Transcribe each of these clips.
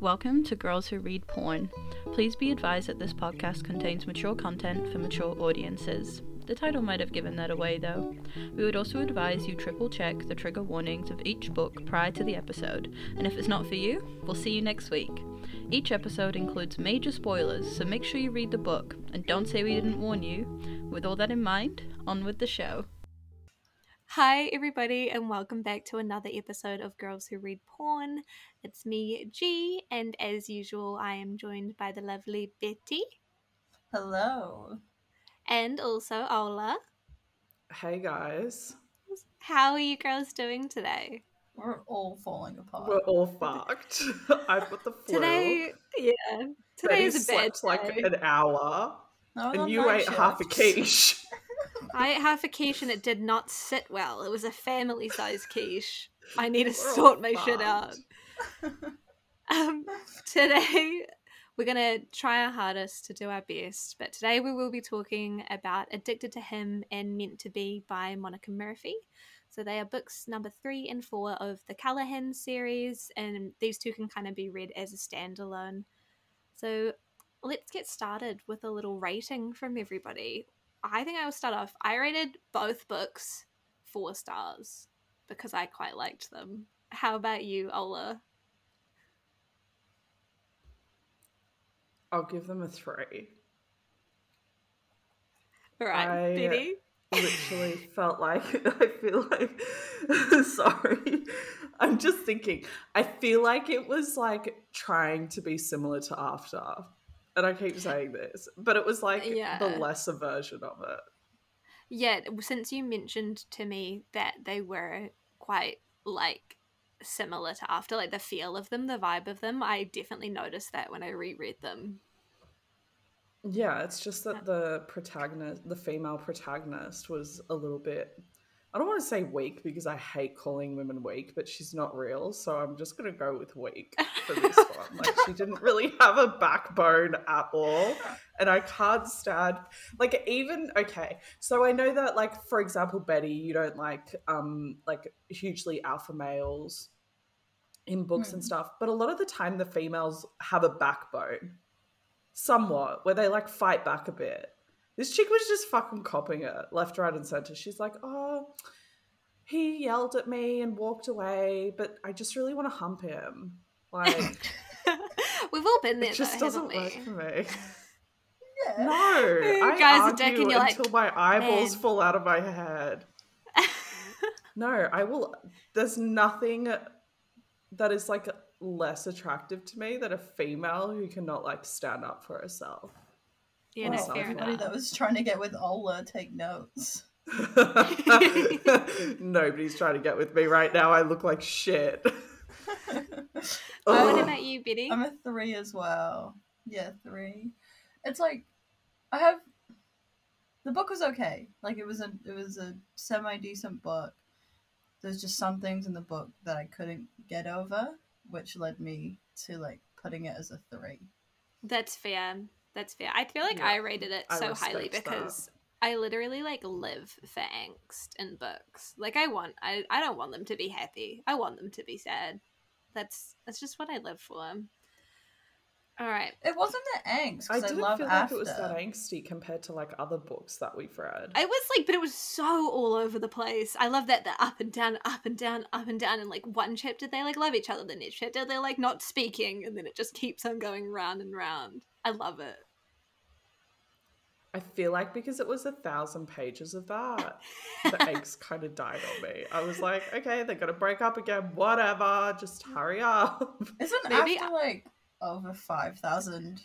Welcome to Girls Who Read Porn. Please be advised that this podcast contains mature content for mature audiences. The title might have given that away though. We would also advise you triple check the trigger warnings of each book prior to the episode, and if it's not for you, we'll see you next week. Each episode includes major spoilers, so make sure you read the book, and don't say we didn't warn you. With all that in mind, on with the show. Hi, everybody, and welcome back to another episode of Girls Who Read Porn. It's me, G, and as usual, I am joined by the lovely Betty Hello. and also Ola. Hey guys, How are you girls doing today? We're all falling apart. we're all fucked. I've got the flu. Today, yeah, today Betty is a bad slept like an hour, I was and you night ate half a shift. quiche. I have a quiche and it did not sit well. It was a family size quiche. I need to We're sort my shit out. Um, today, we're going to try our hardest to do our best, but today we will be talking about Addicted to Him and Meant to Be by Monica Murphy. So they are books number three and four of the Callahan series, and these two can kind of be read as a standalone. So let's get started with a little rating from everybody. I think I will start off. I rated both books four stars because I quite liked them. How about you, Ola? I'll give them a three. All right, I- Betty. Literally felt like I feel like sorry. I'm just thinking. I feel like it was like trying to be similar to After, and I keep saying this, but it was like Yeah. the lesser version of it. Yeah, since you mentioned to me that they were quite like similar to After, like the feel of them, the vibe of them, I definitely noticed that when I reread them. Yeah, it's just that uh the protagonist, the female protagonist, was a little bit. I don't want to say weak because I hate calling women weak, but she's not real, so I'm just gonna go with weak for this one. Like she didn't really have a backbone at all, and I can't stand like even okay. So I know that like for example, Betty, you don't like um like hugely alpha males in books and Hmm. stuff, but a lot of the time the females have a backbone somewhat where they like fight back a bit. This chick was just fucking copping it left, right, and center. She's like, oh, he yelled at me and walked away, but I just really want to hump him. Like, We've all been there, it just though, doesn't haven't work we? for me. Yeah. No, You I guys are argue dick and you're like, until my eyeballs "Man." fall out of my head. No, I will. There's nothing that is like less attractive to me than a female who cannot like stand up for herself. Yeah, no, Well, fair Everybody enough. that was trying to get with Ola take notes. Nobody's trying to get with me right now. I look like shit. Oh, what Ugh. about you, Biddy? I'm a three as well. Yeah, three. It's like I have the book was okay. Like it was a it was a semi decent book. There's just some things in the book that I couldn't get over, which led me to like putting it as a three. That's fair. That's fair. I feel like Yeah, I rated it so highly respect that. because I literally like live for angst in books. Like I want I, I don't want them to be happy. I want them to be sad. That's that's just what I live for. All right. It wasn't the angst I didn't love feel after. like it was that angsty compared to like other books that we've read. It was like, but it was so all over the place. I love that the up and down, up and down, up and down. And like one chapter they like love each other, the next chapter they're like not speaking, and then it just keeps on going round and round. I love it. I feel like because it was a thousand pages of that, the eggs kind of died on me. I was like, okay, they're gonna break up again. Whatever, just hurry up. Isn't Maybe after like over five thousand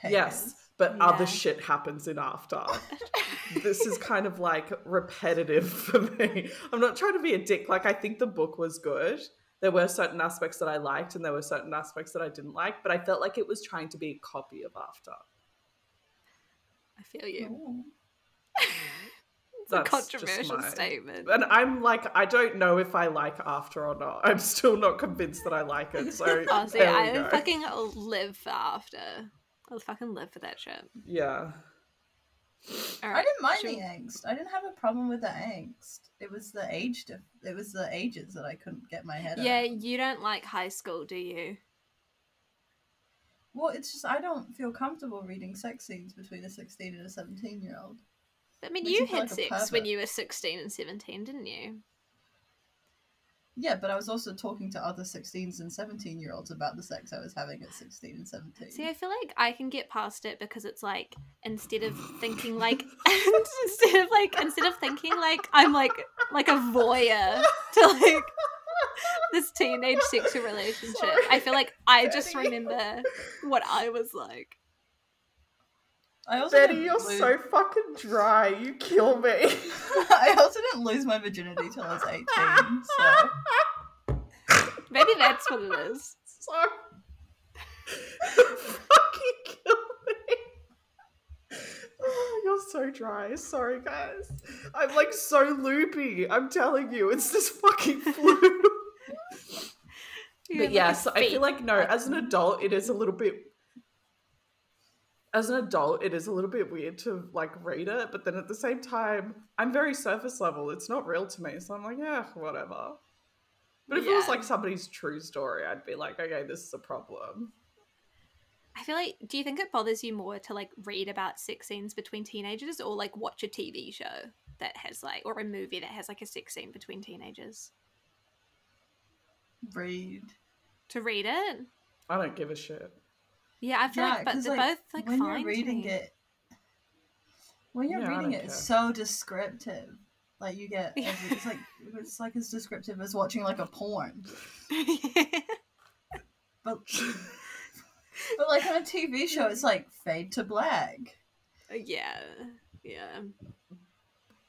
pages? Yes, but Yeah. other shit happens in after. this is kind of like repetitive for me. I'm not trying to be a dick. Like I think the book was good. There were certain aspects that I liked, and there were certain aspects that I didn't like. But I felt like it was trying to be a copy of After. I feel you. Ooh. It's a That's just controversial my- statement. And I'm like, I don't know if I like After or not. I'm still not convinced that I like it. So oh, there we I go. fucking live for after. I'll fucking live for that shit. yeah. I didn't mind should the angst. I didn't have a problem with the angst. It was the age. Dif- it was the ages that I couldn't get my head. Yeah, you don't like high school, do you? Well, it's just I don't feel comfortable reading sex scenes between a 16 and a 17 year old. I mean, you had like sex when you were 16 and 17, didn't you? Yeah, but I was also talking to other 16s and 17 year olds about the sex I was having at 16 and 17. See, I feel like I can get past it because it's like instead of thinking like instead of like instead of thinking like I'm like like a voyeur to like this teenage sexual relationship. Sorry, I feel like I just remember what I was like. I also Betty, you're lose- so fucking dry. You kill me. I also didn't lose my virginity till I was 18, so. Maybe that's what it is. Sorry. fucking kill me. Oh, you're so dry. Sorry, guys. I'm like so loopy. I'm telling you, it's this fucking flu. But have, yeah, so I feel like no, as an adult, it is a little bit. As an adult, it is a little bit weird to like read it, but then at the same time, I'm very surface level. It's not real to me, so I'm like, yeah, whatever. But if it was like somebody's true story, I'd be like, okay, this is a problem. I feel like do you think it bothers you more to like read about sex scenes between teenagers or like watch a TV show that has like or a movie that has like a sex scene between teenagers? Read. To read it? I don't give a shit. Yeah, I feel Yeah, like but 'cause, they're like, both like when fine you're reading to me. it, when you're Yeah, reading don't it, it's so descriptive. Like you get, every, it's like it's like as descriptive as watching like a porn. But but like on a TV show, it's like fade to black. Uh, yeah. Yeah.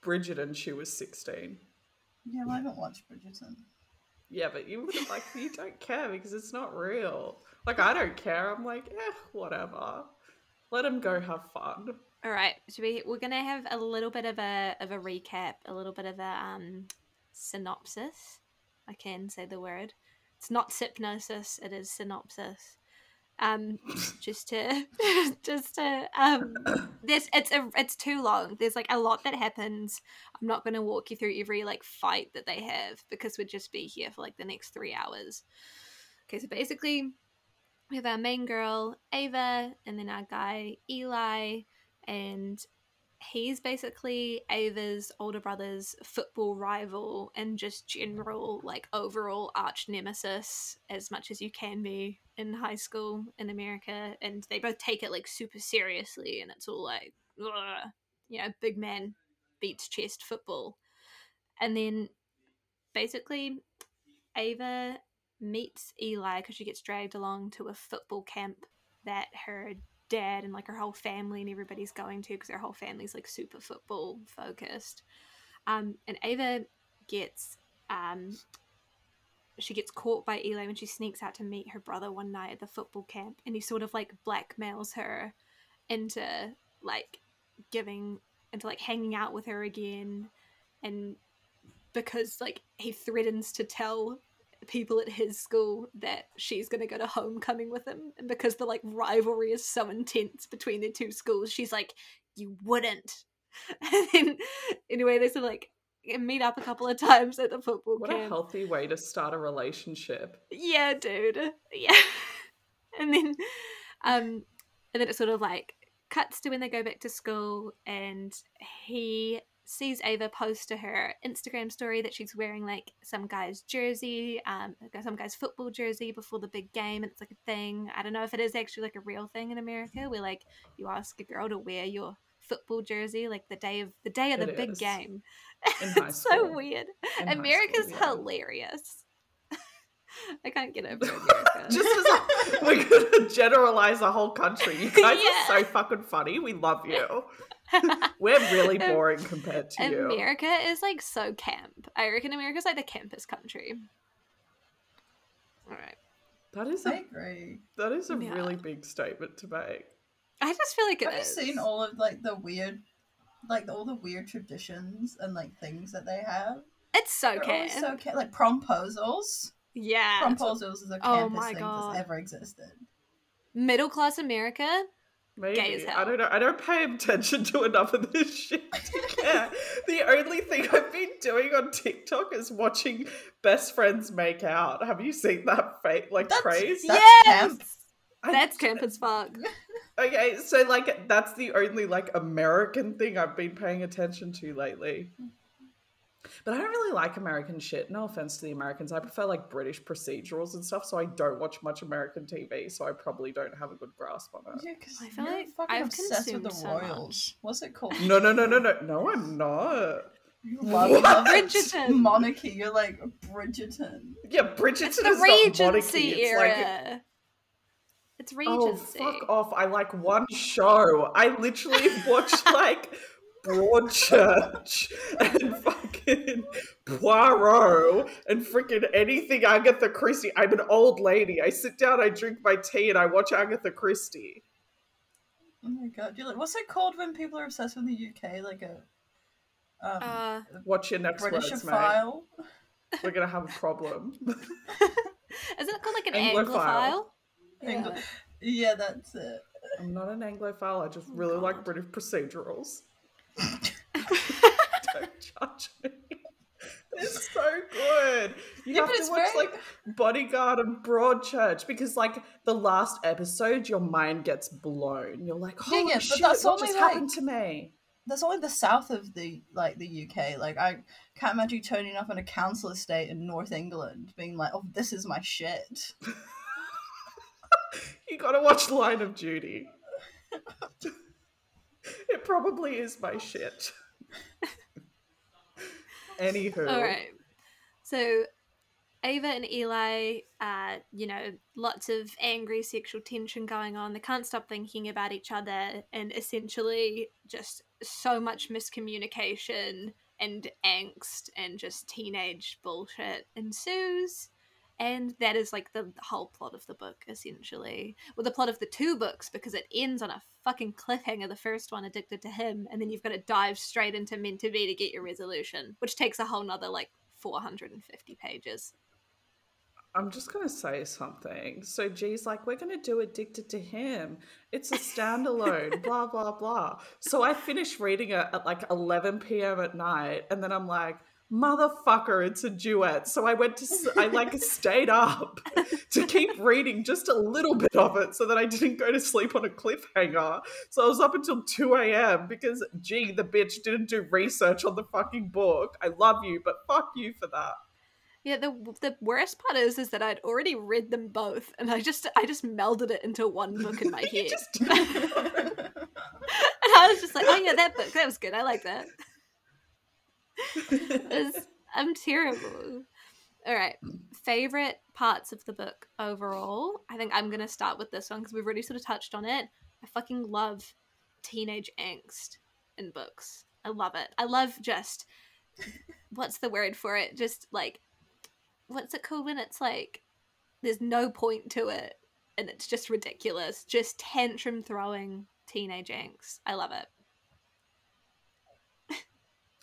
Bridget and she was 16. Yeah, well, I haven't watched Bridgerton. Yeah, but you would like you don't care because it's not real. Like I don't care. I'm like, eh, whatever. Let him go have fun. All right, so we we're gonna have a little bit of a of a recap, a little bit of a um synopsis. I can say the word. It's not hypnosis. It is synopsis. Um, just to just to um, this it's a it's too long. There's like a lot that happens. I'm not gonna walk you through every like fight that they have because we'd just be here for like the next three hours. Okay, so basically, we have our main girl Ava, and then our guy Eli, and he's basically Ava's older brother's football rival and just general like overall arch nemesis as much as you can be in high school in America and they both take it like super seriously and it's all like "Ugh," you know big man beats chest football. And then basically Ava meets Eli because she gets dragged along to a football camp that her dad and like her whole family and everybody's going to because her whole family's like super football focused. Um, and Ava gets um, she gets caught by Eli when she sneaks out to meet her brother one night at the football camp, and he sort of like blackmails her into like giving into like hanging out with her again, and because like he threatens to tell people at his school that she's going to go to homecoming with him and because the like rivalry is so intense between the two schools she's like you wouldn't and then anyway they sort of like meet up a couple of times at the football game. What a healthy way to start a relationship. yeah dude yeah and then um and then it sort of like cuts to when they go back to school and he sees Ava post to her Instagram story that she's wearing like some guy's jersey, um, some guy's football jersey before the big game, and it's like a thing. I don't know if it is actually like a real thing in America where like you ask a girl to wear your football jersey like the day of the day of the It big is. game. It's so weird. In America's school, yeah. hilarious. I can't get over America. Just as a, we're gonna generalize the whole country. You guys Yeah. are so fucking funny. We love you. We're really boring compared to you. America is like so camp. I reckon America's like the campus country. All right. That is I a agree. that is a Yeah. really big statement to make. I just feel like it Have you seen all of like the weird, like all the weird traditions and like things that they have? It's so They're camp. so ca- like promposals. yeah. Promposals is a Oh campus my thing God. that's ever existed. Middle class America. Maybe Gay as I don't know. I don't pay attention to enough of this shit. yeah, the only thing I've been doing on TikTok is watching best friends make out. Have you seen that fake like That's- craze? That's yes. camp. That's camp as fuck. Okay, so like that's the only like American thing I've been paying attention to lately. But I don't really like American shit. No offense to the Americans. I prefer like British procedurals and stuff, so I don't watch much American TV, so I probably don't have a good grasp on it. Yeah, because I feel like fucking I've obsessed with the so Royals. much. What's it called? No, no, no, no, no. No, I'm not. You love, What? love it. Bridgerton. monarchy. You're like Bridgerton. Yeah, Bridgerton It's the is not Regency monarchy. It's era. like It's Oh, Regency. fuck off. I like one show. I literally watched like Broadchurch and fucking Poirot and freaking anything Agatha Christie. I'm an old lady. I sit down, I drink my tea, and I watch Agatha Christie. Oh my god. You're like, what's it called when people are obsessed with the UK? Like a um, Uh, Watch your next British words, mate. file. We're gonna have a problem. isn't it called like an Anglophile. Anglophile? Anglo- Yeah, that's it. I'm not an Anglophile. I just Oh, really like British procedurals. Don't judge me. It's so good. You Yeah, have to watch very- like Bodyguard and Broadchurch because like the last episode, your mind gets blown. You're like, holy yeah, but shit, that's what only, just like- happened to me? That's only the south of the like the UK. Like I can't imagine turning up on a council estate in North England, being like, "Oh, this is my shit." You gotta watch Line of Duty. it probably is my shit. Anywho. All right. So Ava and Eli, uh, you know, lots of angry sexual tension going on. They can't stop thinking about each other, and essentially, just so much miscommunication and angst and just teenage bullshit ensues. And that is like the, whole plot of the book, essentially. Well, the plot of the two books, because it ends on a fucking cliffhanger, the first one, Addicted to Him, and then you've got to dive straight into Meant to Be to get your resolution, which takes a whole nother like 450 pages. I'm just gonna say something. So G's like, we're gonna do Addicted to Him. It's a standalone, blah blah blah. So I finished reading it at like 11 p.m. at night, and then I'm like, motherfucker, it's a duet. So I went to, I like stayed up to keep reading just a little bit of it, so that I didn't go to sleep on a cliffhanger. So I was up until 2 a.m. because gee, the bitch, didn't do research on the fucking book. I love you, but fuck you for that. Yeah, the the worst part is is that I'd already read them both, and I just I just melded it into one book in my head. and I was just like, oh yeah, that book, that was good. I like that. I'm terrible. All right. Favorite parts of the book overall? I think I'm going to start with this one because we've already sort of touched on it. I fucking love teenage angst in books. I love it. I love just what's the word for it? Just like what's it called when it's like there's no point to it and it's just ridiculous. Just tantrum throwing teenage angst. I love it.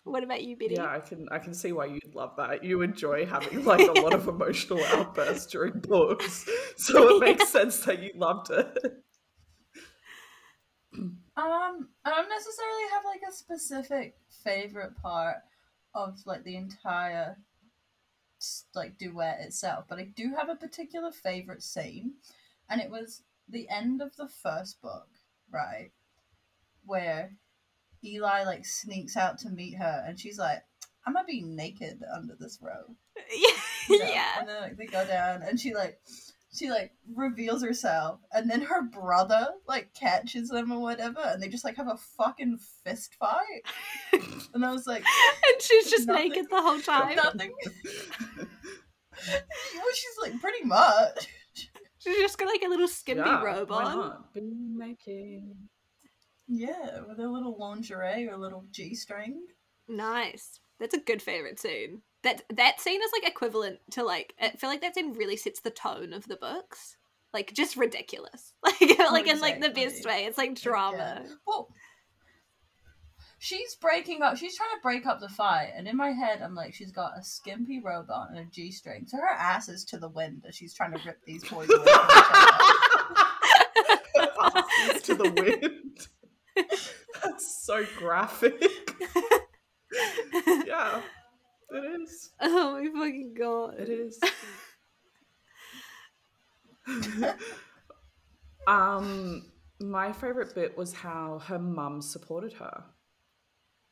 What about you, Betty? Yeah, I can I can see why you'd love that. You enjoy having like a lot of emotional outbursts during books, so it makes sense that you loved it. Um, I don't necessarily have like a specific favorite part of like the entire like duet itself, but I do have a particular favorite scene, and it was the end of the first book, right, where Eli like sneaks out to meet her, and she's like, "I'm gonna be naked under this robe." yeah. you know? yeah. And then like they go down and she like she like reveals herself and then her brother like catches them or whatever and they just like have a fucking fist fight. and I was like and she's just Nothing. naked the whole time. nothing well she's like pretty much. She's just got like a little skimpy Yeah, robe why on. not? Be naked. Yeah, with a little lingerie or a little G string. Nice. That's a good favorite scene. That that scene is like equivalent to like I feel like that scene really sets the tone of the books. Like just ridiculous. Like like in like the best way. It's like drama. Yeah. Well, she's breaking up. She's trying to break up the fight, and in my head, I'm like, she's got a skimpy robe on and a g string, so her ass is to the wind as she's trying to rip these boys away from each other. Asses to the wind. That's so graphic. yeah, it is. oh my fucking god. It is. Um, my favorite bit was how her mum supported her.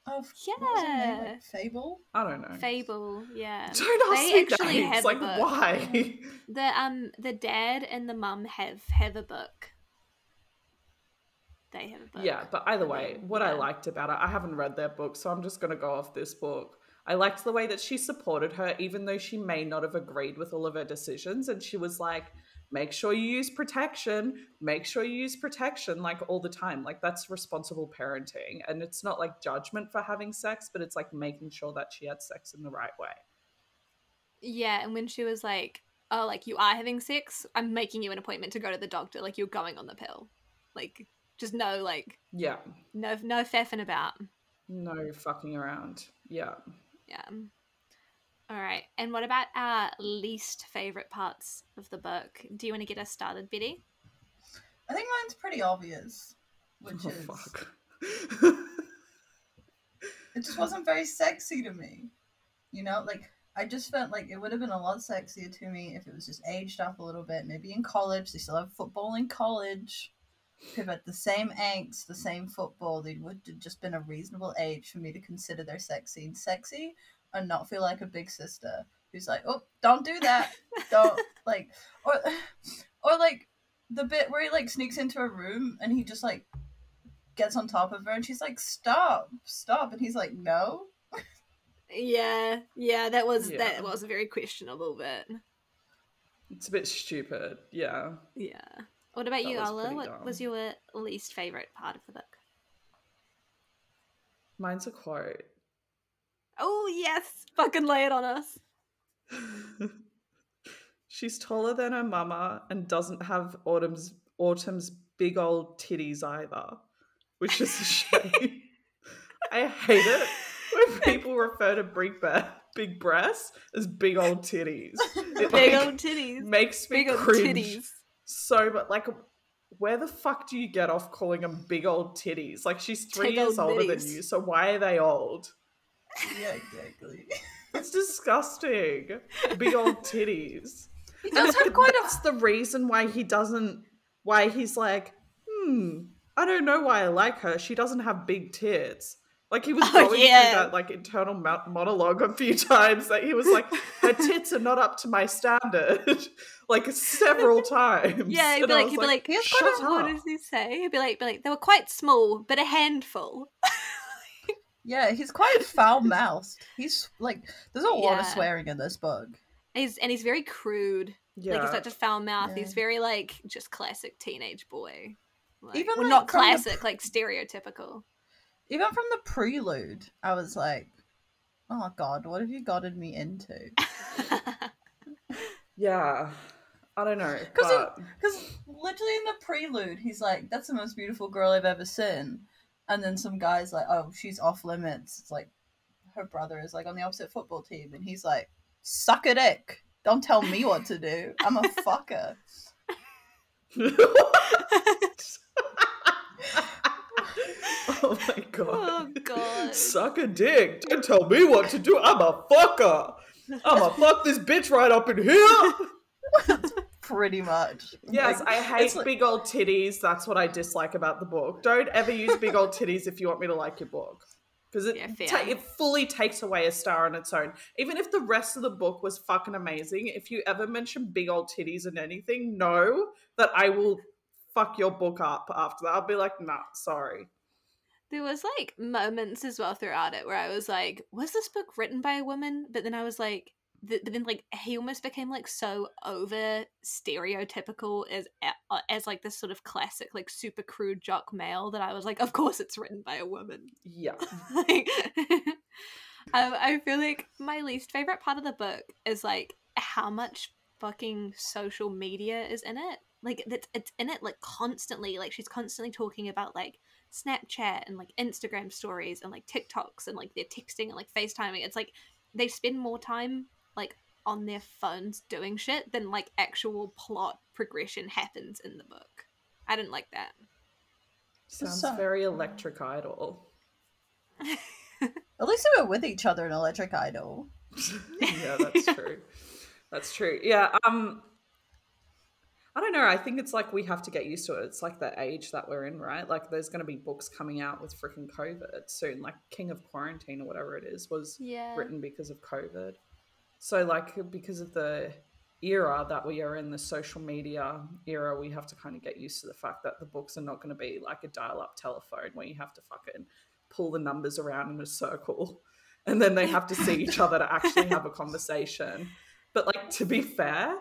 Oh, what was her name? Yeah. Like Fable. I don't know. Fable, yeah. Don't ask They me actually names. have a like book. why? The um the dad and the mum have have a book. They have a book. Yeah, but either way, then- what I liked about it, I haven't read their book, so I'm just gonna go off this book. I liked the way that she supported her, even though she may not have agreed with all of her decisions. And she was like, make sure you use protection, make sure you use protection, like all the time. Like, that's responsible parenting. And it's not like judgment for having sex, but it's like making sure that she had sex in the right way. Yeah, and when she was like, "Oh, like you are having sex, I'm making you an appointment to go to the doctor. Like you're going on the pill. Like just no, like Yeah, no, no faffing about." no fucking around. Yeah. Yeah. All right. And what about our least favorite parts of the book? Do you want to get us started, Biddy? I think mine's pretty obvious, which Oh, is fuck. it just wasn't very sexy to me. You know, like I just felt like it would have been a lot sexier to me if it was just aged up a little bit. Maybe in college, they still have football in college. If at the same angst, the same football, they would have just been a reasonable age for me to consider their sex scene sexy and not feel like a big sister who's like, oh, don't do that, don't like, or or like the bit where he like sneaks into a room and he just like gets on top of her and she's like, stop, stop, and he's like, no. Yeah, yeah, that was Yeah. that was a very questionable bit. it's a bit stupid. Yeah. Yeah. What about That you, was Ola? What dumb. was your least favorite part of the book? Mine's a quote. Oh yes, fucking lay it on us. She's taller than her mama and doesn't have Autumn's Autumn's big old titties either, which is a shame. I hate it when people refer to big bre- big breasts as big old titties. It Big like, old titties. makes me Big old cringe titties. So but like where the fuck do you get off calling them big old titties? Like she's three Big years older nitties. than you, so why are they old? Yeah, exactly. It's disgusting. Big old titties. He does have quite a That's the reason why he doesn't. Why he's like, hmm. I don't know why I like her. She doesn't have big tits. Like he was Oh, going yeah. through that like internal monologue a few times. That he was like, her tits are not up to my standard, like several times. Yeah, he'd be like, he'd be like, He shut quite what does he say? He'd be like, be like, they were quite small, but a handful. Yeah, he's quite foul mouthed. He's like, there's a lot of swearing in this book. He's and he's very crude. Yeah. Like he's such a foul mouth. Yeah. He's very like just classic teenage boy. Like, Even, well, like, not from the- classic, like stereotypical. Even from the prelude, I was like, oh god, what have you gotten me into? yeah. I don't know. 'Cause it- But Because literally in the prelude, he's like, that's the most beautiful girl I've ever seen. And then some guy's like, oh, she's off limits. It's like, her brother is like on the opposite football team. And he's like, suck a dick. Don't tell me what to do. I'm a fucker. oh my god. oh god. Suck a dick. Don't tell me what to do. I'm a fucker. I'm a fuck this bitch right up in here. Pretty much. Yes, Like, I hate like- big old titties. That's what I dislike about the book. Don't ever use big old titties if you want me to like your book. Because it, Yeah, ta- it fully takes away a star on its own. Even if the rest of the book was fucking amazing, if you ever mention big old titties in anything, know that I will fuck your book up after that. I'll be like, nah, sorry. There was like moments as well throughout it where I was like, was this book written by a woman? But then I was like, th- but then like he almost became like so over stereotypical as uh, as like this sort of classic like super crude jock male that I was like, of course it's written by a woman. Yeah. like, um, I feel like my least favorite part of the book is like how much fucking social media is in it. Like it's it's in it like constantly. Like she's constantly talking about like Snapchat and like Instagram stories and like TikToks and like they're texting and like FaceTiming. It's like they spend more time like on their phones doing shit than like actual plot progression happens in the book. I didn't like that. Sounds So- very electric idol. At least they were with each other in Electric Idol. yeah, that's true. That's true. Yeah. Um, I don't know. I think it's like we have to get used to it. It's like the age that we're in, right? Like there's going to be books coming out with freaking COVID soon. Like King of Quarantine or whatever it is was Yeah. written because of COVID. So like because of the era that we are in, the social media era, we have to kind of get used to the fact that the books are not going to be like a dial-up telephone where you have to fucking pull the numbers around in a circle and then they have to see each other to actually have a conversation. But like to be fair,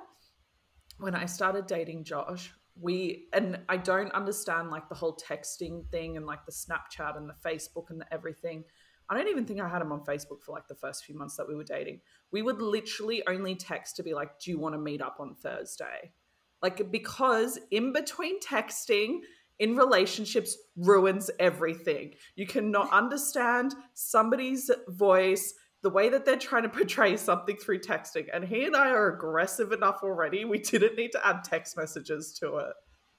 when I started dating Josh, we and I don't understand like the whole texting thing and like the Snapchat and the Facebook and the everything. I don't even think I had him on Facebook for like the first few months that we were dating. We would literally only text to be like, "Do you want to meet up on Thursday?" Like because in between texting in relationships ruins everything. You cannot understand somebody's voice, the way that they're trying to portray something through texting. And he and I are aggressive enough already. We didn't need to add text messages to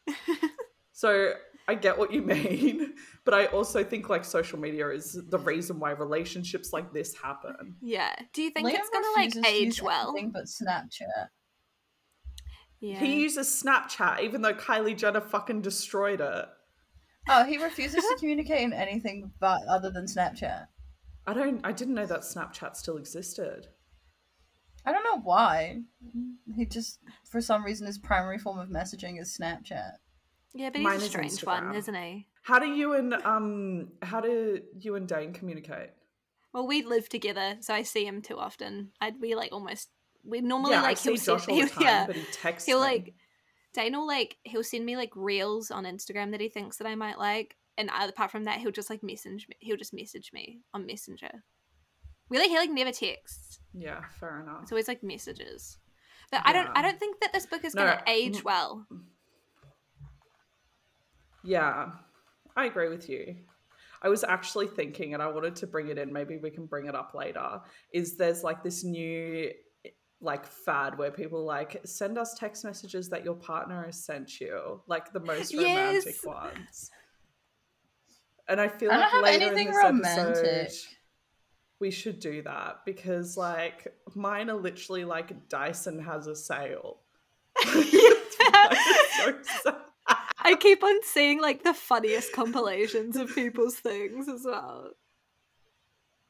it. so I get what you mean, but I also think like social media is the reason why relationships like this happen. Yeah. Do you think Liam it's gonna like refuses to age well? anything but Snapchat. Yeah. He uses Snapchat, even though Kylie Jenner fucking destroyed it. Oh, he refuses to communicate in anything but other than Snapchat. I don't. I didn't know that Snapchat still existed. I don't know why. He just, for some reason, his primary form of messaging is Snapchat. yeah, but he's Mine a is strange one, isn't he? How do you and um? How do you and Dane communicate? Well, we live together, so I see him too often. I we like almost we normally yeah, like I see he'll Josh send, all the time, yeah, but he texts he'll me. like Dane will like he'll send me like reels on Instagram that he thinks that I might like, and apart from that, he'll just like message me. He'll just message me on Messenger. Really, he like never texts. Yeah, fair enough. It's always like messages. But I don't I don't think that this book is No, gonna age mm. well. Yeah, I agree with you. I was actually thinking, and I wanted to bring it in. Maybe we can bring it up later. Is there's like this new like fad where people like send us text messages that your partner has sent you, like the most romantic Yes. ones. And I feel I don't like have later anything in this romantic. episode, we should do that because like mine are literally like Dyson has a sale. So. I keep on seeing like the funniest compilations of people's things as well.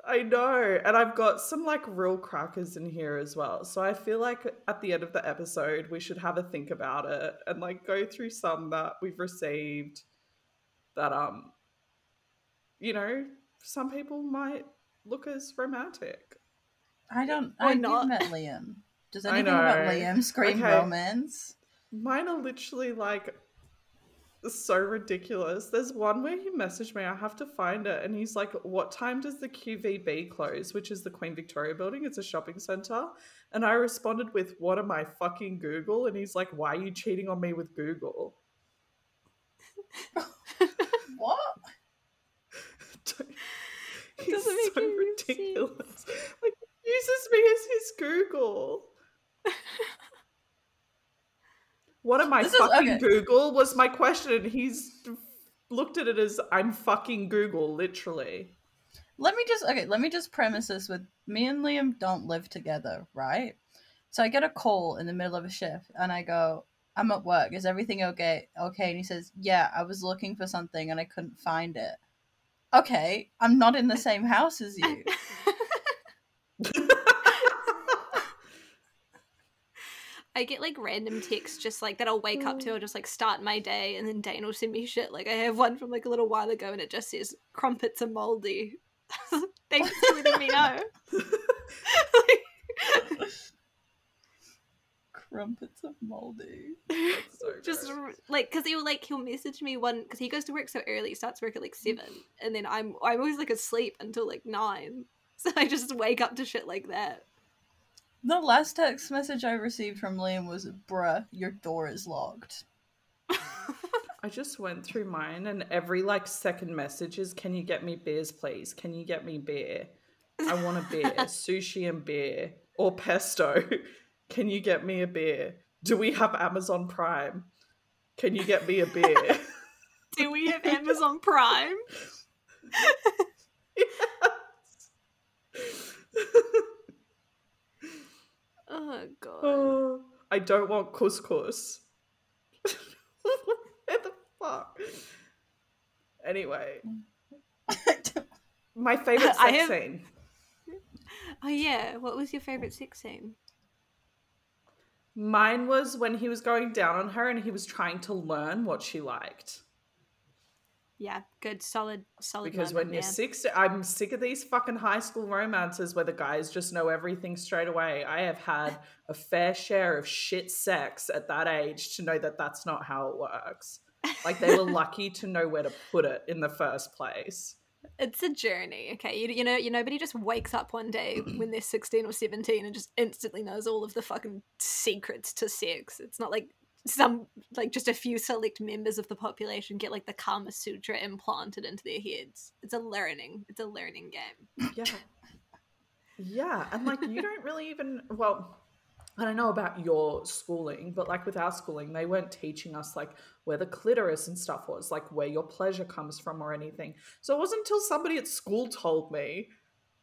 I know. And I've got some like real crackers in here as well. So I feel like at the end of the episode, we should have a think about it and like go through some that we've received that, um, you know, some people might look as romantic. I don't. Or I not. not. met Liam. Does anything about. Liam scream Okay. romance? Mine are literally like so ridiculous. There's one where he messaged me, I have to find it, and he's like, What time does the QVB close? Which is the Queen Victoria building, it's a shopping center. And I responded with, What am I fucking Google? And he's like, Why are you cheating on me with Google? What? He's doesn't make so ridiculous. Like, he uses me as his Google. What am I This is- fucking okay. Google? Was my question. and He's looked at it as I'm fucking Google, literally. Let me just okay. Let me just premise this with me and Liam don't live together, right? So I get a call in the middle of a shift, and I go, "I'm at work. Is everything okay?" Okay, and he says, "Yeah, I was looking for something and I couldn't find it." Okay, I'm not in the same house as you. I get like random texts just like that I'll wake up to mm. or just like start my day and then Dane will send me shit. Like I have one from like a little while ago and it just says crumpets are moldy. Thanks for letting me know. Crumpets of moldy. so just gross. like because he'll like he'll message me one because he goes to work so early he starts work at like mm. seven and then i'm i'm always like asleep until like nine so i just wake up to shit like that The last text message I received from Liam was, "Bruh, your door is locked." I just went through mine, and every like second message is, "Can you get me beers, please? Can you get me beer? I want a beer, sushi and beer, or pesto. Can you get me a beer? Do we have Amazon Prime? Can you get me a beer?" do we have amazon prime oh god Oh, I don't want couscous. what the fuck? Anyway, my favorite sex have- scene. Oh yeah, what was your favorite sex scene? Mine was when he was going down on her and he was trying to learn what she liked. Yeah, good, solid, solid. Because moment when you're there. six, I'm sick of these fucking high school romances where the guys just know everything straight away. I have had a fair share of shit sex at that age to know that that's not how it works. Like they were lucky to know where to put it in the first place. It's a journey, okay. You, you know, you nobody just wakes up one day when they're sixteen or seventeen and just instantly knows all of the fucking secrets to sex. It's not like some like just a few select members of the population get like the Kama Sutra implanted into their heads. It's a learning. It's a learning game. Yeah. Yeah. And like you don't really even well, I don't know about your schooling, but like with our schooling, they weren't teaching us like where the clitoris and stuff was, like where your pleasure comes from or anything. So it wasn't until somebody at school told me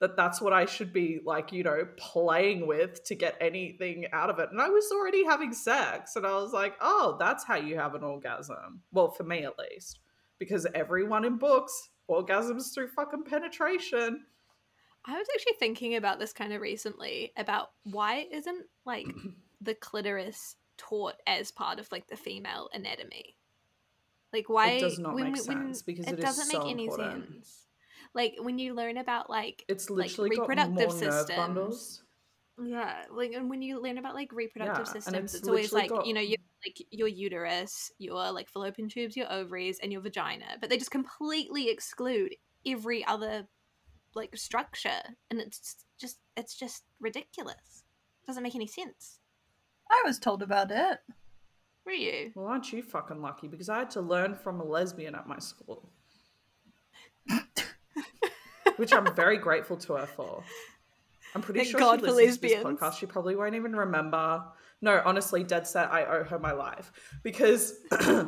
that that's what I should be like, you know, playing with to get anything out of it. And I was already having sex and I was like, "Oh, that's how you have an orgasm." Well, for me at least, because everyone in books orgasms through fucking penetration. I was actually thinking about this kind of recently about why isn't like the clitoris taught as part of like the female anatomy? Like why it does not when make when- sense because it it is doesn't so make any important. sense. Like when you learn about like It's like, literally more reproductive systems. yeah, like and when you learn about like reproductive Yeah, systems, it's it's, always like got- you know your like your uterus, your like fallopian tubes, your ovaries, and your vagina, but they just completely exclude every other like structure, and it's just it's just ridiculous. Doesn't make any sense. I was told about it. Were you? Well, aren't you fucking lucky? Because I had to learn from a lesbian at my school, which I'm very grateful to her for. I'm pretty Thank sure God she listens to this podcast. She probably won't even remember. No, honestly, dead set. I owe her my life because I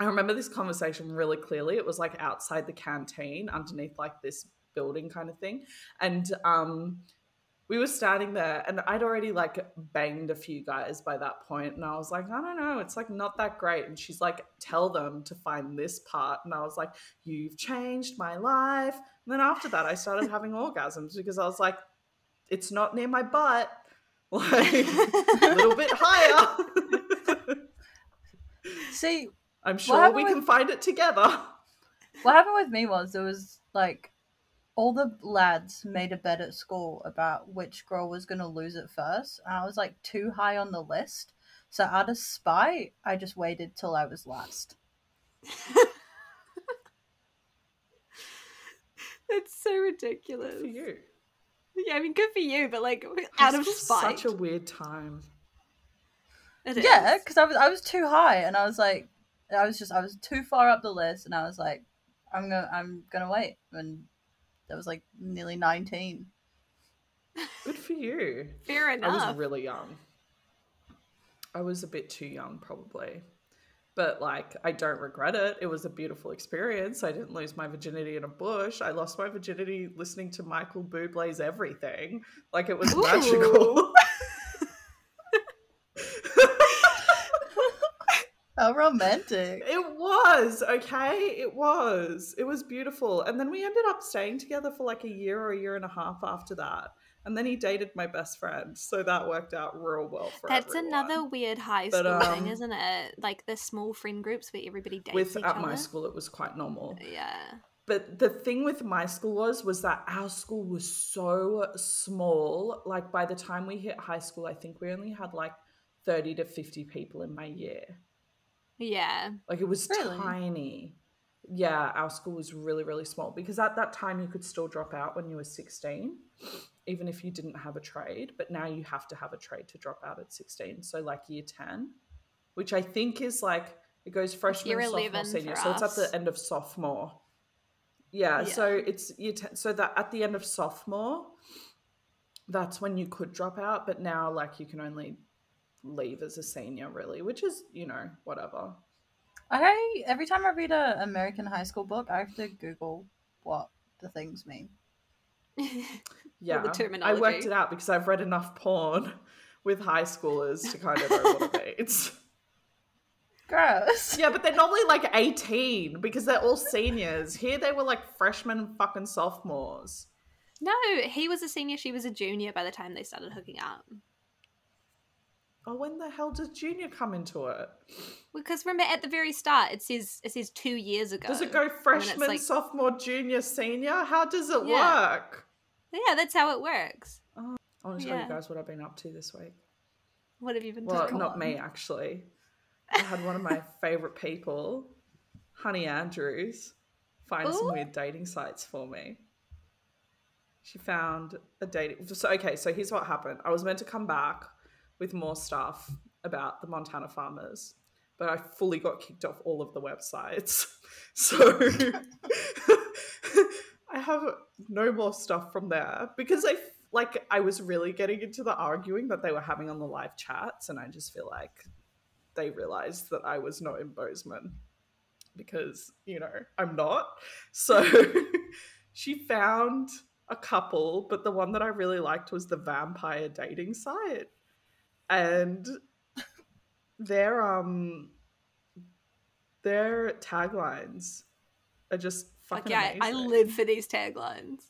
remember this conversation really clearly. It was like outside the canteen, underneath like this building kind of thing, and um, we were standing there, and I'd already like banged a few guys by that point, and I was like, I don't know, it's like not that great. And she's like, tell them to find this part, and I was like, you've changed my life. And then after that, I started having orgasms because I was like, it's not near my butt, like a little bit higher. See, I'm sure we with- can find it together. what happened with me was there was like all the lads made a bet at school about which girl was going to lose it first, and I was like too high on the list. So out of spite, I just waited till I was last. That's so ridiculous. Good for you. Yeah, I mean, good for you, but like High out of spite. Such a weird time. It Yeah, because I was I was too high, and I was like, I was just I was too far up the list, and I was like, I'm gonna I'm gonna wait, and that was like nearly nineteen. Good for you. Fair enough. I was really young. I was a bit too young, probably. But like, I don't regret it. It was a beautiful experience. I didn't lose my virginity in a bush. I lost my virginity listening to Michael Bublé's "Everything." Like it was Ooh. magical. How romantic! It was, okay? It was. It was beautiful. And then we ended up staying together for like a year or a year and a half after that. And then he dated my best friend. So that worked out real well for That's everyone. another weird high But, school um, thing, isn't it? Like the small friend groups where everybody dates With each at other. my school it was quite normal. Yeah. But the thing with my school was was that our school was so small. Like by the time we hit high school, I think we only had like 30 to 50 people in my year. Yeah. Like it was Really? tiny. Yeah, our school was really, really small because at that time you could still drop out when you were 16, even if you didn't have a trade. But now you have to have a trade to drop out at 16. So, like year 10, which I think is like it goes freshman, sophomore, senior. So, it's at the end of sophomore. Yeah, so Yeah. it's year 10. So, that at the end of sophomore, that's when you could drop out. But now, like, you can only leave as a senior, really, which is, you know, whatever. I every time I read an American high school book, I have to Google what the things mean. Yeah, I terminology. worked it out because I've read enough porn with high schoolers to kind of know what it means. Gross. Yeah, but they're normally like 18 because they're all seniors. Here they were like freshmen and fucking sophomores. No, he was a senior, she was a junior by the time they started hooking up. Oh, when the hell does junior come into it? Because remember at the very start it says it says two years ago. Does it go freshman, like- sophomore, junior, senior? How does it Yeah. work? Yeah, that's how it works. Oh, I want to tell Yeah. you guys what I've been up to this week. What have you been Well, doing? not on. me actually. I had one of my favorite people, Honey Andrews, find some weird dating sites for me. She found a dating. So okay, so here's what happened. I was meant to come back with more stuff about the Montana farmers, but I fully got kicked off all of the websites. So I have no more stuff from there because I like I was really getting into the arguing that they were having on the live chats, and I just feel like they realized that I was not in Bozeman because you know I'm not. So she found a couple, but the one that I really liked was the vampire dating site, and their um their taglines are just Like, fucking yeah, I, I live for these taglines.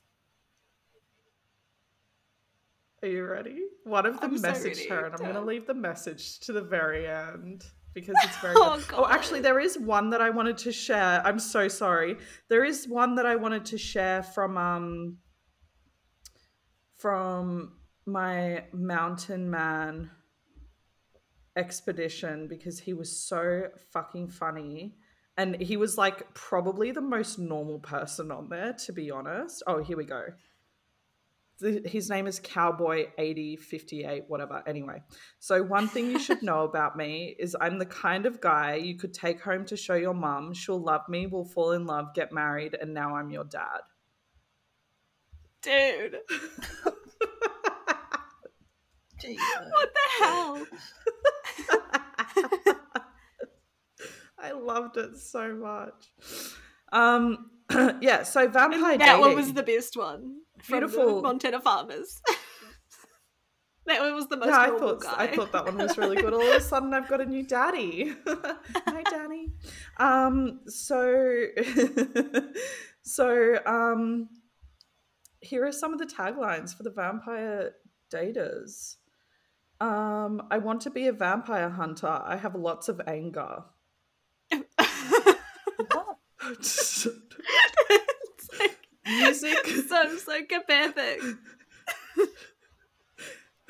Are you ready? One of them so messaged her, and I'm going to leave the message to the very end because it's very. Oh, oh, actually, there is one that I wanted to share. I'm so sorry. There is one that I wanted to share from um from my mountain man expedition because he was so fucking funny. And he was like probably the most normal person on there, to be honest. Oh, here we go the, his name is Cowboy 8058, whatever. Anyway, so one thing you should know about me is I'm the kind of guy you could take home to show your mum. She'll love me, we'll fall in love, get married, and now I'm your dad. Dude, what the hell? I loved it so much. Um, yeah, so vampire that dating. one was the best one. Beautiful. Montana farmers. that one was the most yeah, I thought guy. I thought that one was really good. All of a sudden, I've got a new daddy. Hi, Danny. Um, so, so um, here are some of the taglines for the vampire daters. Um, I want to be a vampire hunter. I have lots of anger. Like Music. so psychopathic.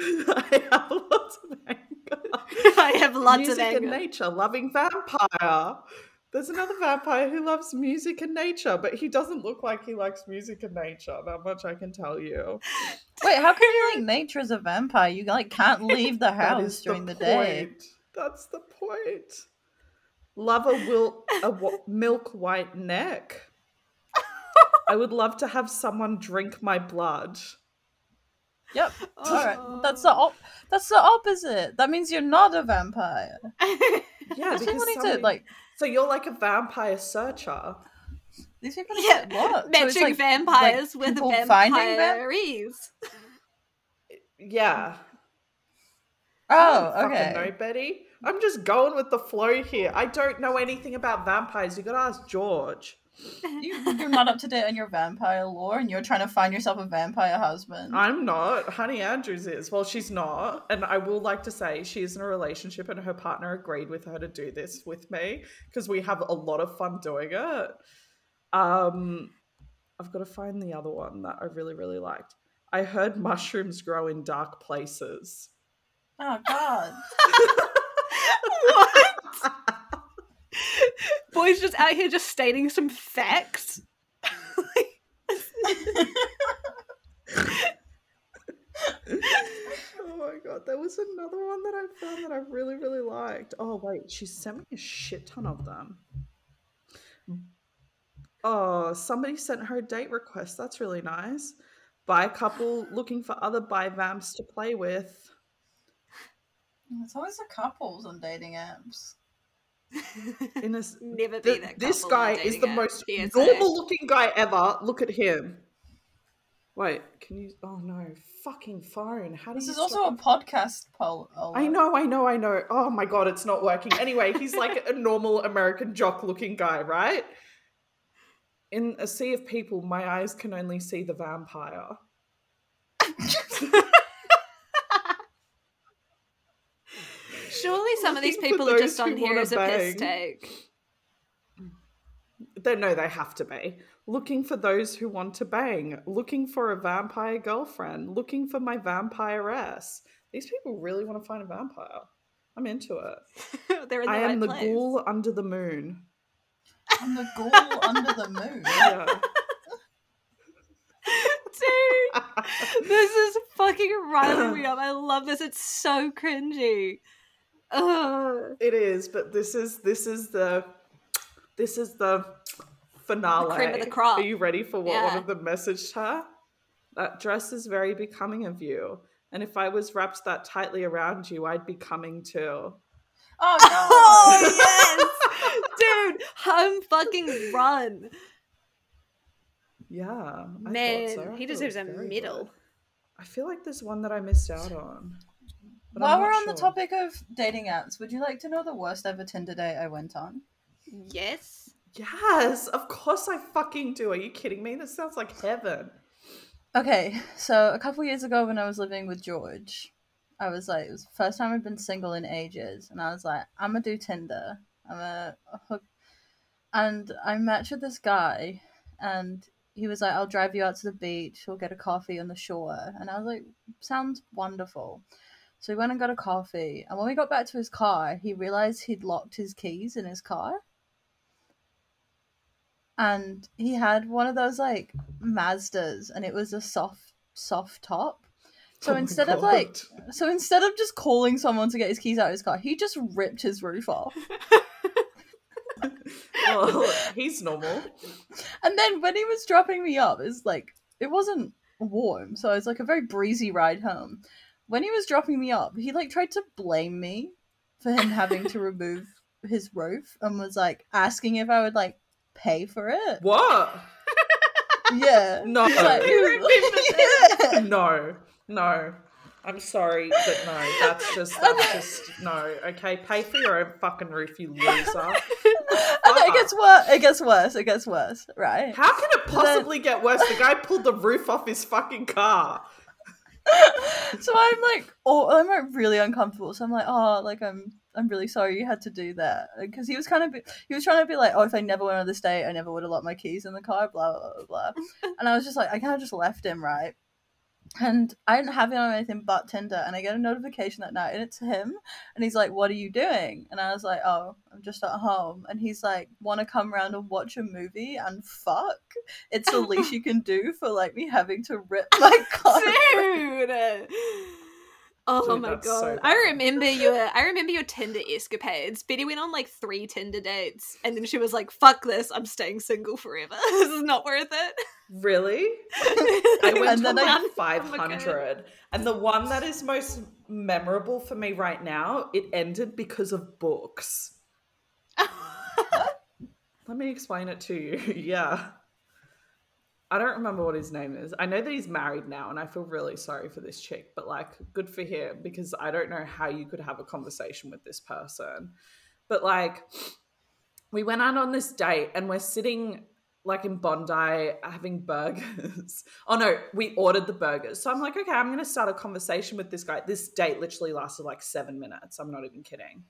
I have lots of anger. I have lots music of anger. and nature, loving vampire. There's another vampire who loves music and nature, but he doesn't look like he likes music and nature. That much I can tell you. Wait, how can you like nature as a vampire? You like can't leave the house is during the, day. point. That's the point. Love a, wil- a w- milk white neck. I would love to have someone drink my blood. Yep. All right. Oh. That's the op- that's the opposite. That means you're not a vampire. Yeah, These because need somebody- to like so you're like a vampire searcher. these people yeah, what? So matching it's like- vampires like with people finding them? Yeah. Oh, I okay. fucking know, Betty. I'm just going with the flow here. I don't know anything about vampires. You gotta ask George. You, you're not up to date on your vampire lore, and you're trying to find yourself a vampire husband. I'm not. Honey Andrews is. Well, she's not. And I will like to say she is in a relationship and her partner agreed with her to do this with me because we have a lot of fun doing it. Um, I've got to find the other one that I really, really liked. I heard mushrooms grow in dark places. oh God. what? Boys just out here just stating some facts. oh my god, there was another one that I found that I really, really liked. Oh wait, she sent me a shit ton of them. Oh, somebody sent her a date request. That's really nice. Bi couple looking for other bi vamps to play with. It's always the couples on dating apps. In a, s- Never be th- that this guy is the most normal looking guy ever. Look at him. Wait, can you? Oh no, fucking phone! How do This is also a it? podcast poll. I know, I know, I know. Oh my god, it's not working. Anyway, he's like a normal American jock-looking guy, right? In a sea of people, my eyes can only see the vampire. Surely some of these people are just on here as a piss take. They no, they have to be looking for those who want to bang, looking for a vampire girlfriend, looking for my vampiress. These people really want to find a vampire. I'm into it. They're in the I right am the place. ghoul under the moon. I'm the ghoul under the moon. Yeah. Dude, this is fucking riling me up. I love this. It's so cringy. Ugh. It is, but this is this is the this is the finale. cream of the crop. Are you ready for what one of them messaged her? That dress is very becoming of you. And if I was wrapped that tightly around you, I'd be coming too. Oh no! Oh yes, dude, home fucking run, Yeah. I man. so. He deserves a medal. I feel like there's one that I missed out on. But While I'm we're not on the topic of dating apps, would you like to know the worst ever Tinder date I went on? Yes. Yes, of course I fucking do. Are you kidding me? This sounds like heaven. Okay, so a couple years ago when I was living with George, I was like, it was the first time I'd been single in ages, and I was like, I'm gonna do Tinder. I'm gonna hook, and I matched with this guy, and he was like, I'll drive you out to the beach. We'll get a coffee on the shore, and I was like, sounds wonderful. So we went and got a coffee, and when we got back to his car, he realized he'd locked his keys in his car. And he had one of those like Mazdas, and it was a soft, soft top. So Oh instead of like, so instead of just calling someone to get his keys out of his car, he just ripped his roof off. well, he's normal. And then when he was dropping me up, it's like it wasn't warm, so it was like a very breezy ride home. When he was dropping me up, he like tried to blame me for him having to remove his roof and was like asking if I would like pay for it. What? Yeah. No. Like, yeah. No, no. I'm sorry, but no. That's just that's just no. Okay, pay for your own fucking roof, you loser. And it gets worse. It gets worse. It gets worse. Right. How can it possibly get worse? The guy pulled the roof off his fucking car. so I'm like, oh, I'm like really uncomfortable. So I'm like, oh, like I'm, I'm really sorry you had to do that because he was kind of, be- he was trying to be like, oh, if I never went on this date, I never would have locked my keys in the car, blah blah blah blah. and I was just like, I kind of just left him, right? And I didn't have him on anything but Tinder, and I get a notification that night, and it's him, and he's like, "What are you doing?" And I was like, "Oh, I'm just at home." And he's like, "Want to come around and watch a movie and fuck?" It's the least you can do for like me having to rip my car. Dude. Oh Dude, my god. so I remember your I remember your Tinder escapades. Betty went on like three Tinder dates and then she was like, fuck this, I'm staying single forever. this is not worth it. Really? I went And to then I- like 500. And the one that is most memorable for me right now, it ended because of books. Let me explain it to you. yeah. I don't remember what his name is. I know that he's married now, and I feel really sorry for this chick, but like, good for him because I don't know how you could have a conversation with this person. But like, we went out on this date, and we're sitting like in Bondi having burgers. oh no, we ordered the burgers. So I'm like, okay, I'm going to start a conversation with this guy. This date literally lasted like seven minutes. I'm not even kidding.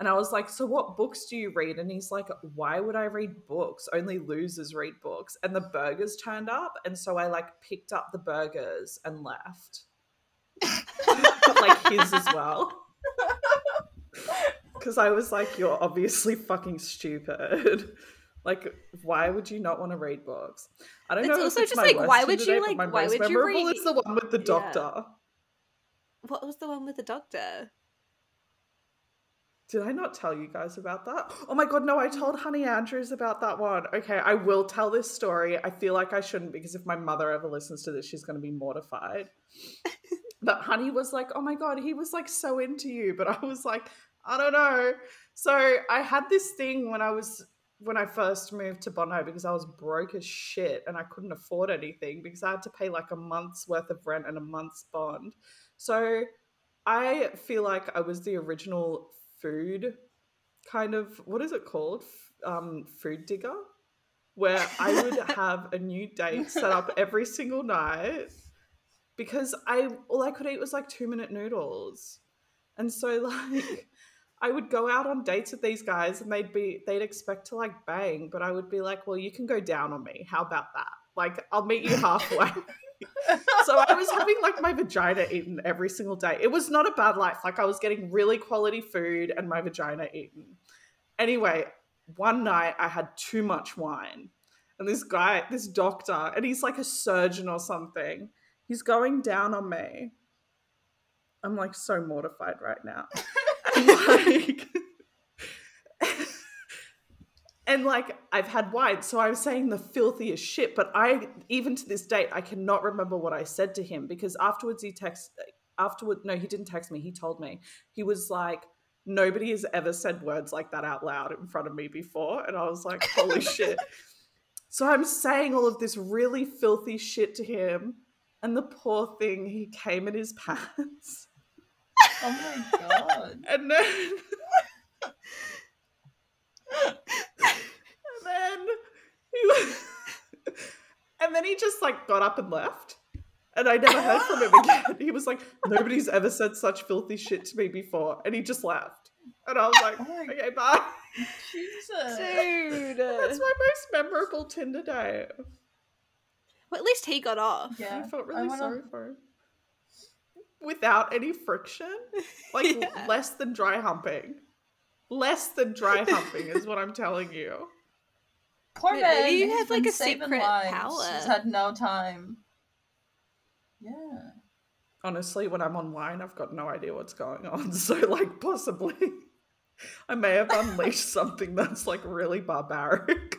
And I was like, so what books do you read? And he's like, why would I read books? Only losers read books. And the burgers turned up. And so I like picked up the burgers and left. But like his as well. Because I was like, you're obviously fucking stupid. like, why would you not want to read books? I don't know. It's know. also it's just my like, why would you, like, why would you read- is the one with the Yeah. doctor. What was the one with the doctor? Did I not tell you guys about that? Oh my god, no, I told Honey Andrews about that one. Okay, I will tell this story. I feel like I shouldn't because if my mother ever listens to this, she's going to be mortified. but Honey was like, oh my god, he was like so into you. But I was like, I don't know. So I had this thing when I was when I first moved to Bono because I was broke as shit and I couldn't afford anything because I had to pay like a month's worth of rent and a month's bond. So I feel like I was the original food kind of what is it called? Um, food digger, where I would have a new date set up every single night because I all I could eat was like two minute noodles, and so like I would go out on dates with these guys and they'd be they'd expect to like bang, but I would be like, well, you can go down on me. How about that? Like I'll meet you halfway. so I was having like my vagina eaten every single day. It was not a bad life. Like I was getting really quality food and my vagina eaten. Anyway, one night I had too much wine. And this guy, this doctor, and he's like a surgeon or something. He's going down on me. I'm like so mortified right now. Like and like I've had wine, so I was saying the filthiest shit. But I, even to this date, I cannot remember what I said to him because afterwards he texted. Afterward, no, he didn't text me. He told me he was like, nobody has ever said words like that out loud in front of me before, and I was like, holy shit. So I'm saying all of this really filthy shit to him, and the poor thing, he came in his pants. Oh my god. And then and then he was, and then he just like got up and left. And I never heard from him again. He was like, nobody's ever said such filthy shit to me before. And he just left. And I was like, Oh okay, bye. Jesus. Dude. That's my most memorable Tinder day. Well, at least he got off. Yeah. I felt I really wanna- sorry for him. Without any friction. Like Yeah. less than dry humping. Less than dry humping is what I'm telling you. Poor Maybe man. you have, like, a secret lives. power. He's had no time. Yeah. honestly, when I'm on wine, I've got no idea what's going on. So, like, possibly I may have unleashed something that's like really barbaric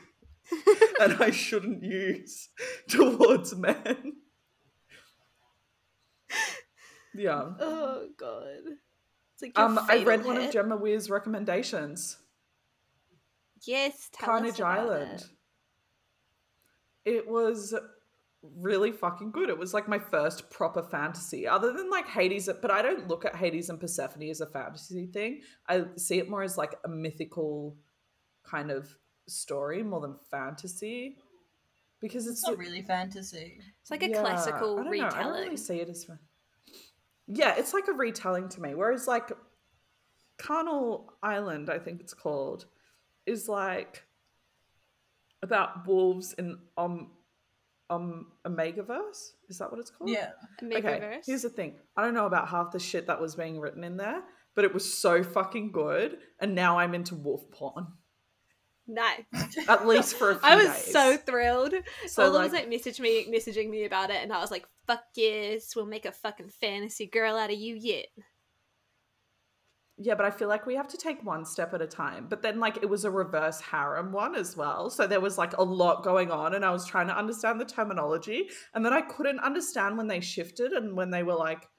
and I shouldn't use towards men. Yeah. Oh god. It's like your Um, I read fatal one of. Gemma Weir's recommendations. Yes, tell Carnage us about Island. It. It was really fucking good. It was like my first proper fantasy, other than like Hades. But I don't look at Hades and Persephone as a fantasy thing. I see it more as like a mythical kind of story more than fantasy, because it's, It's not really fantasy. It's like a yeah, classical I don't know, retelling. I don't really see it as. fa- Yeah, it's like a retelling to me. Whereas like Carnal Island, I think it's called, is like about wolves in um um Omegaverse. Is that what it's called? Yeah. Okay. Megaverse. Here's the thing. I don't know about half the shit that was being written in there, but it was so fucking good, and now I'm into wolf porn. nice. At least for a few I was days. so thrilled. So, All of us like- like messaged me, messaging me about it, and I was like, "Fuck yes, we'll make a fucking fantasy girl out of you yet." Yeah, but I feel like we have to take one step at a time. But then, like, it was a reverse harem one as well. So there was like a lot going on, and I was trying to understand the terminology. And then I couldn't understand when they shifted and when they were like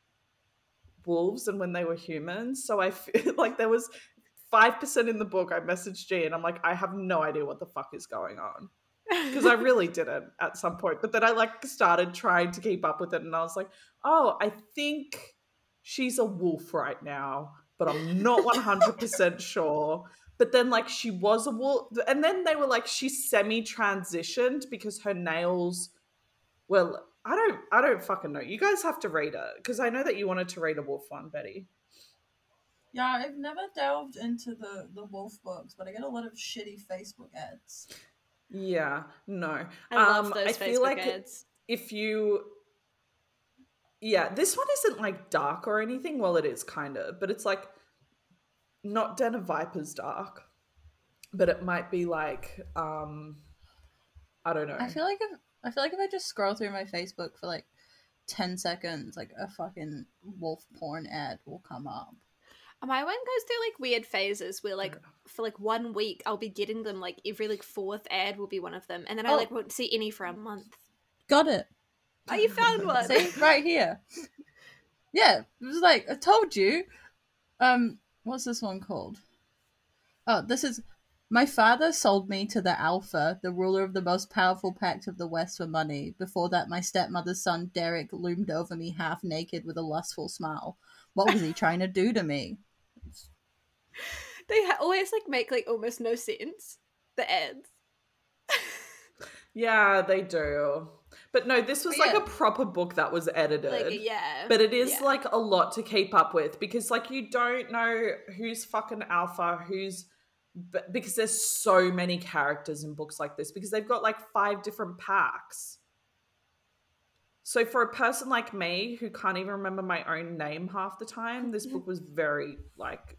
wolves and when they were humans. So I feel like there was 5% in the book. I messaged G and I'm like, I have no idea what the fuck is going on. Because I really didn't at some point. But then I like started trying to keep up with it, and I was like, oh, I think she's a wolf right now but I'm not 100% sure. But then, like, she was a wolf. And then they were like, she semi transitioned because her nails. Well, I don't, I don't fucking know. You guys have to read it because I know that you wanted to read a wolf one, Betty. Yeah, I've never delved into the, the wolf books, but I get a lot of shitty Facebook ads. Yeah, no. I love Um, those I Facebook feel like ads. if you yeah this one isn't like dark or anything well it is kind of but it's like not den of vipers dark but it might be like um i don't know I feel like if I feel like if I just scroll through my Facebook for like ten seconds, like a fucking wolf porn ad will come up. My one goes through like weird phases where like for like one week I'll be getting them like every like fourth ad will be one of them, and then I Oh. like won't see any for a month. Got it. Oh, you found one. See right here. Yeah, it was like I told you. Um, what's this one called? Oh, this is My father sold me to the Alpha, the ruler of the most powerful pact of the West for money. Before that, my stepmother's son Derek loomed over me half naked with a lustful smile. What was he trying to do to me? They ha- always like make like almost no sense. The ads. Yeah, they do. But no, this was But like yeah. a proper book that was edited. Like yeah. But it is yeah. like a lot to keep up with because like you don't know who's fucking alpha, who's because there's so many characters in books like this because they've got like five different packs. So for a person like me who can't even remember my own name half the time, this book was very like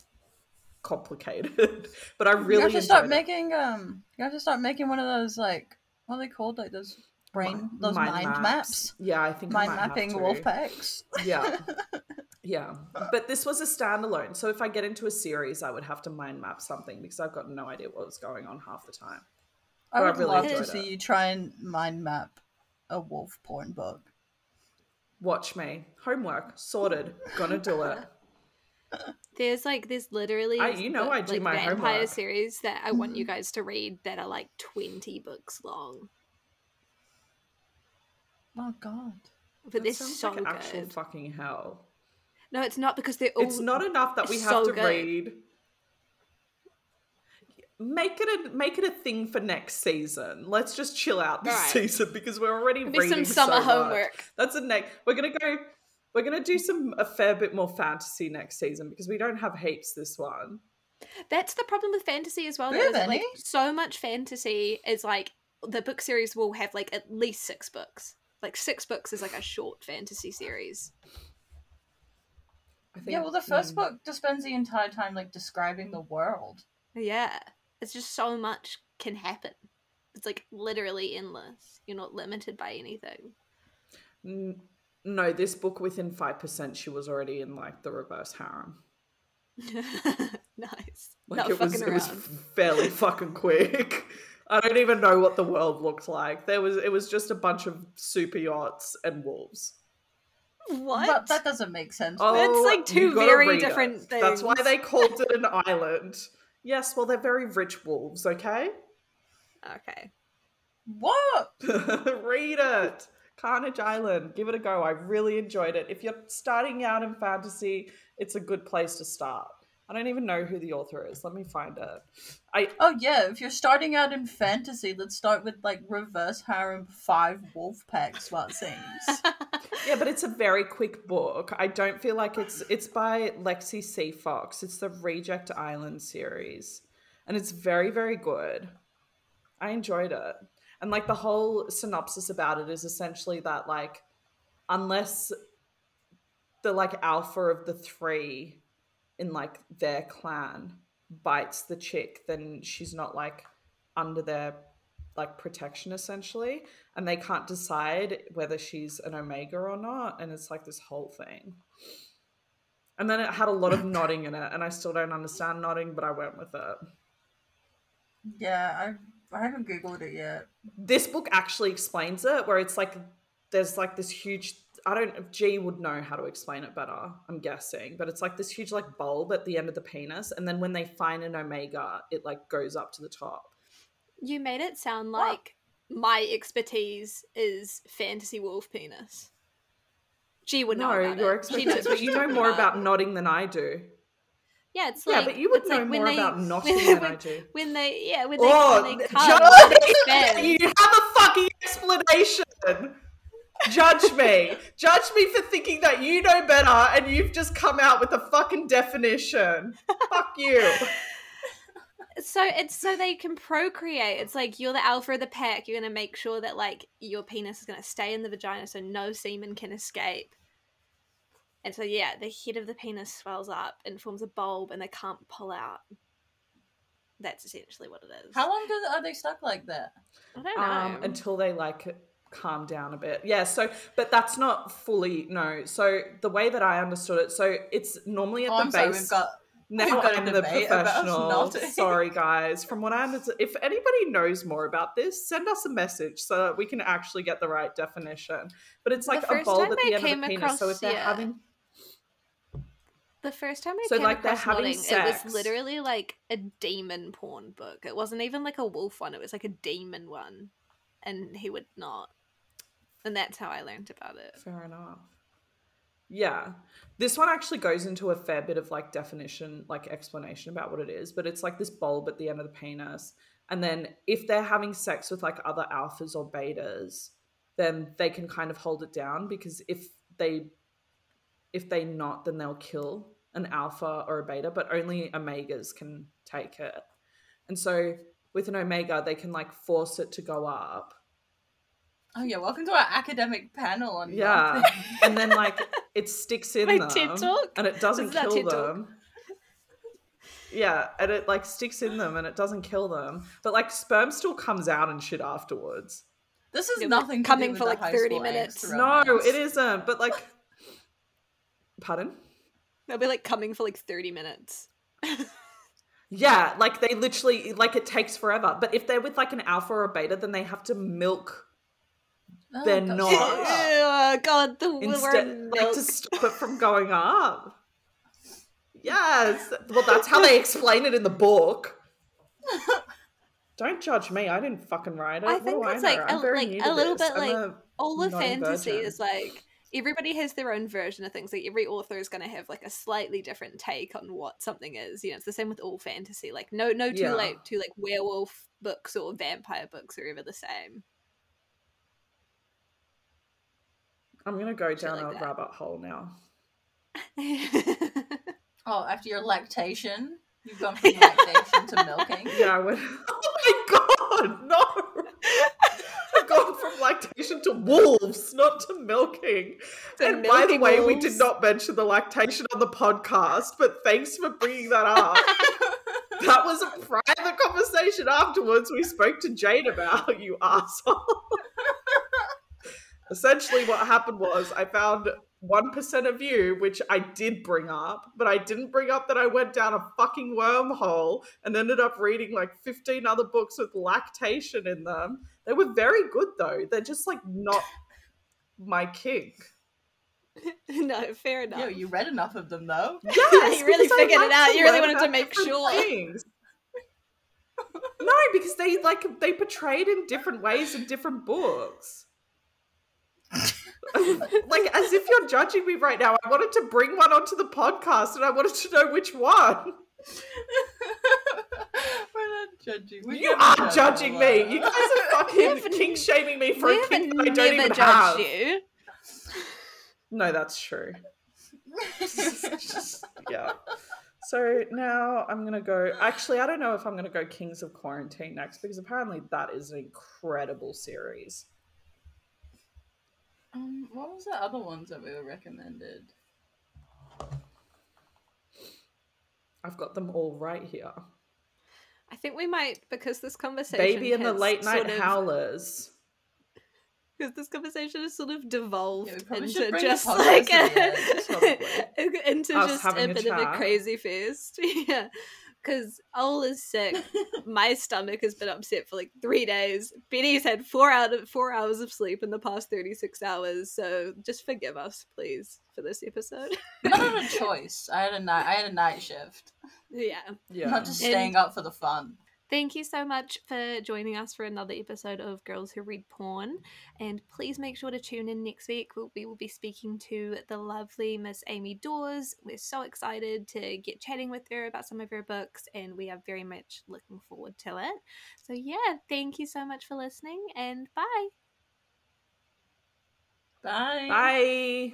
complicated. but I you really have to start it. making um. You have to start making one of those like what are they called? Like those brain, those mind, maps. Yeah, I think I Mind mapping to. wolf packs. Yeah. Yeah. But this was a standalone. So if I get into a series, I would have to mind map something because I've got no idea what was going on half the time. I But I would really love to enjoyed see it. you try and mind map a wolf porn book. Watch me. Homework. Sorted. Gonna do it. There's like there's literally I- you know book- I do like, my vampire homework. series that I want you mm-hmm. guys to read that are like twenty books long. Oh God. But That they're sounds so like actual fucking hell. No, it's not because they're all It's not enough that we have so to good. read. Make it a make it a thing for next season. Let's just chill out this Right. season because we're already It'll be reading some summer so much. homework. That's a next. We're gonna go. We're gonna do some a fair bit more fantasy next season because we don't have heaps this one. That's the problem with fantasy as well. Do Though, you is have that, like so much fantasy is like the book series will have like at least six books. Like six books is like a short fantasy series. I think. Yeah, well, the first mm, book just spends the entire time like describing the world. Yeah, it's just so much can happen. It's like literally endless. You're not limited by anything. No, this book within five percent, she was already in like the reverse harem. nice. Like Not it was, fucking it was around. fairly fucking quick. I don't even know what the world looked like. There was, it was just a bunch of super yachts and wolves. What? But that doesn't make sense. Oh, That's, like, two very read it. different That's why they called it an island. Yes, well, they're very rich wolves. Okay, okay. What? read it. Carnage Island. Give it a go. I really enjoyed it. If you're starting out in fantasy, it's a good place to start. I don't even know who the author is. Let me find it. I Oh yeah, if you're starting out in fantasy, let's start with like reverse harem five wolf packs. What it seems. Yeah, but it's a very quick book. I don't feel like it's it's by Lexi C. Foss. It's the Reject Island series. And it's very, very good. I enjoyed it. And like the whole synopsis about it is essentially that like unless the like alpha of the three in like their clan bites the chick, then she's not like under their like protection essentially. And they can't decide whether she's an omega or not and it's like this whole thing. And then it had a lot of knotting in it and i still don't understand knotting but i went with it. Yeah, I I haven't googled it yet. this book actually explains it where it's like there's like this huge i don't g would know how to explain it better i'm guessing but it's like this huge like bulb at the end of the penis and then when they find an omega it like goes up to the top You made it sound What? like my expertise is fantasy wolf penis. G would know. no your expertise but you know more about knotting than i do Yeah, it's yeah but you would know like more they- about knotting when, than when, i do when they yeah when they, Oh, when they come you have a fucking explanation. Judge me. Judge me for thinking that you know better and you've just come out with a fucking definition. Fuck you. So it's so they can procreate. It's like you're the alpha of the pack. You're gonna make sure that like your penis is gonna stay in the vagina so no semen can escape. And so yeah, the head of the penis swells up and forms a bulb, and they can't pull out. That's essentially what it is. How long do, are they stuck like that? I don't know. Um, until they like calm down a bit. Yeah, so but that's not fully no. So the way that I understood it, so it's normally at Oh, the I'm sorry, base. we've got now we've got I'm the professional. Sorry, guys. From what I understand, if anybody knows more about this, send us a message so that we can actually get the right definition. But it's like a bulb at I the end of the penis. across- So if they're yeah. having The first time I So, came like, they're across having knotting, it was literally like a demon porn book. It wasn't even like a wolf one. It was like a demon one, and he would not. And that's how I learned about it. Fair enough. Yeah. This one actually goes into a fair bit of like definition, like explanation about what it is, but it's like this bulb at the end of the penis. And then if they're having sex with like other alphas or betas, then they can kind of hold it down because if they if they knot, then they'll kill an alpha or a beta, but only omegas can take it. And so with an omega, they can like force it to go up. Oh yeah, welcome to our academic panel on Yeah. and then like it sticks in My them TED talk? and it doesn't This is our kill TED talk. them. Yeah, and it like sticks in them and it doesn't kill them. But like sperm still comes out and shit afterwards. This is Yeah, nothing to coming do with for, like, 30 minutes. No, it isn't. But like Pardon? They'll be like coming for like thirty minutes. Yeah, like they literally like it takes forever. But if they're with like an alpha or a beta, then they have to milk Oh, They're God. not. oh God, the instead word like to stop it from going up. Yes. Well, that's how they explain it in the book. Don't judge me. I didn't fucking write it. I think it's know? like a- I'm very like a little this. bit I'm like a all the naughty fantasy virgin. is like everybody has their own version of things. Like every author is going to have like a slightly different take on what something is. You know, it's the same with all fantasy. Like no, no two Yeah. like two like werewolf books or vampire books are ever the same. I'm gonna go down like a that. rabbit hole now. Oh, after your lactation, you've gone from lactation to milking. Yeah, I went. Oh my god, no! I've gone from lactation to wolves, not to milking. To and by the way, we did not mention the lactation on the podcast, but thanks for bringing that up. that was a private conversation afterwards we spoke to Jade about, you asshole. Essentially, what happened was I found 1% of you, which I did bring up, but I didn't bring up that I went down a fucking wormhole and ended up reading like 15 other books with lactation in them. They were very good though. They're just like not my kink. no, fair enough. Yo, you read enough of them though. Yes, You really figured it out. You really wanted to make sure. things. no, because they like they portrayed in different ways in different books. like as if you're judging me right now. I wanted to bring one onto the podcast, and I wanted to know which one. We're not judging. We're You are judge judging me. You guys are fucking kink shaming me for a have kink that I don't even judged have. you. No, that's true. yeah. So now I'm gonna go. Actually, I don't know if I'm gonna go Kings of Quarantine next because apparently that is an incredible series. Um, what was the other ones that we were recommended? I've got them all right here. I think we might because this conversation Baby and the late night sort of- howlers. because this conversation has sort of devolved Yeah, into should bring the just like to the end, into Us just having a a bit of a crazy fest. yeah, because Ol is sick. My stomach has been upset for like three days. Betty's had four out of four hours of sleep in the past thirty six hours. So just forgive us, please, for this episode. Not had a choice. I had a night. I had a night shift. yeah. Yeah. Not just And- staying up for the fun. Thank you so much for joining us for another episode of Girls Who Read Porn. And please make sure to tune in next week. We'll, be speaking to the lovely Miss Amy Dawes. We're so excited to get chatting with her about some of her books, and we are very much looking forward to it. So, yeah, thank you so much for listening, and bye. Bye. Bye.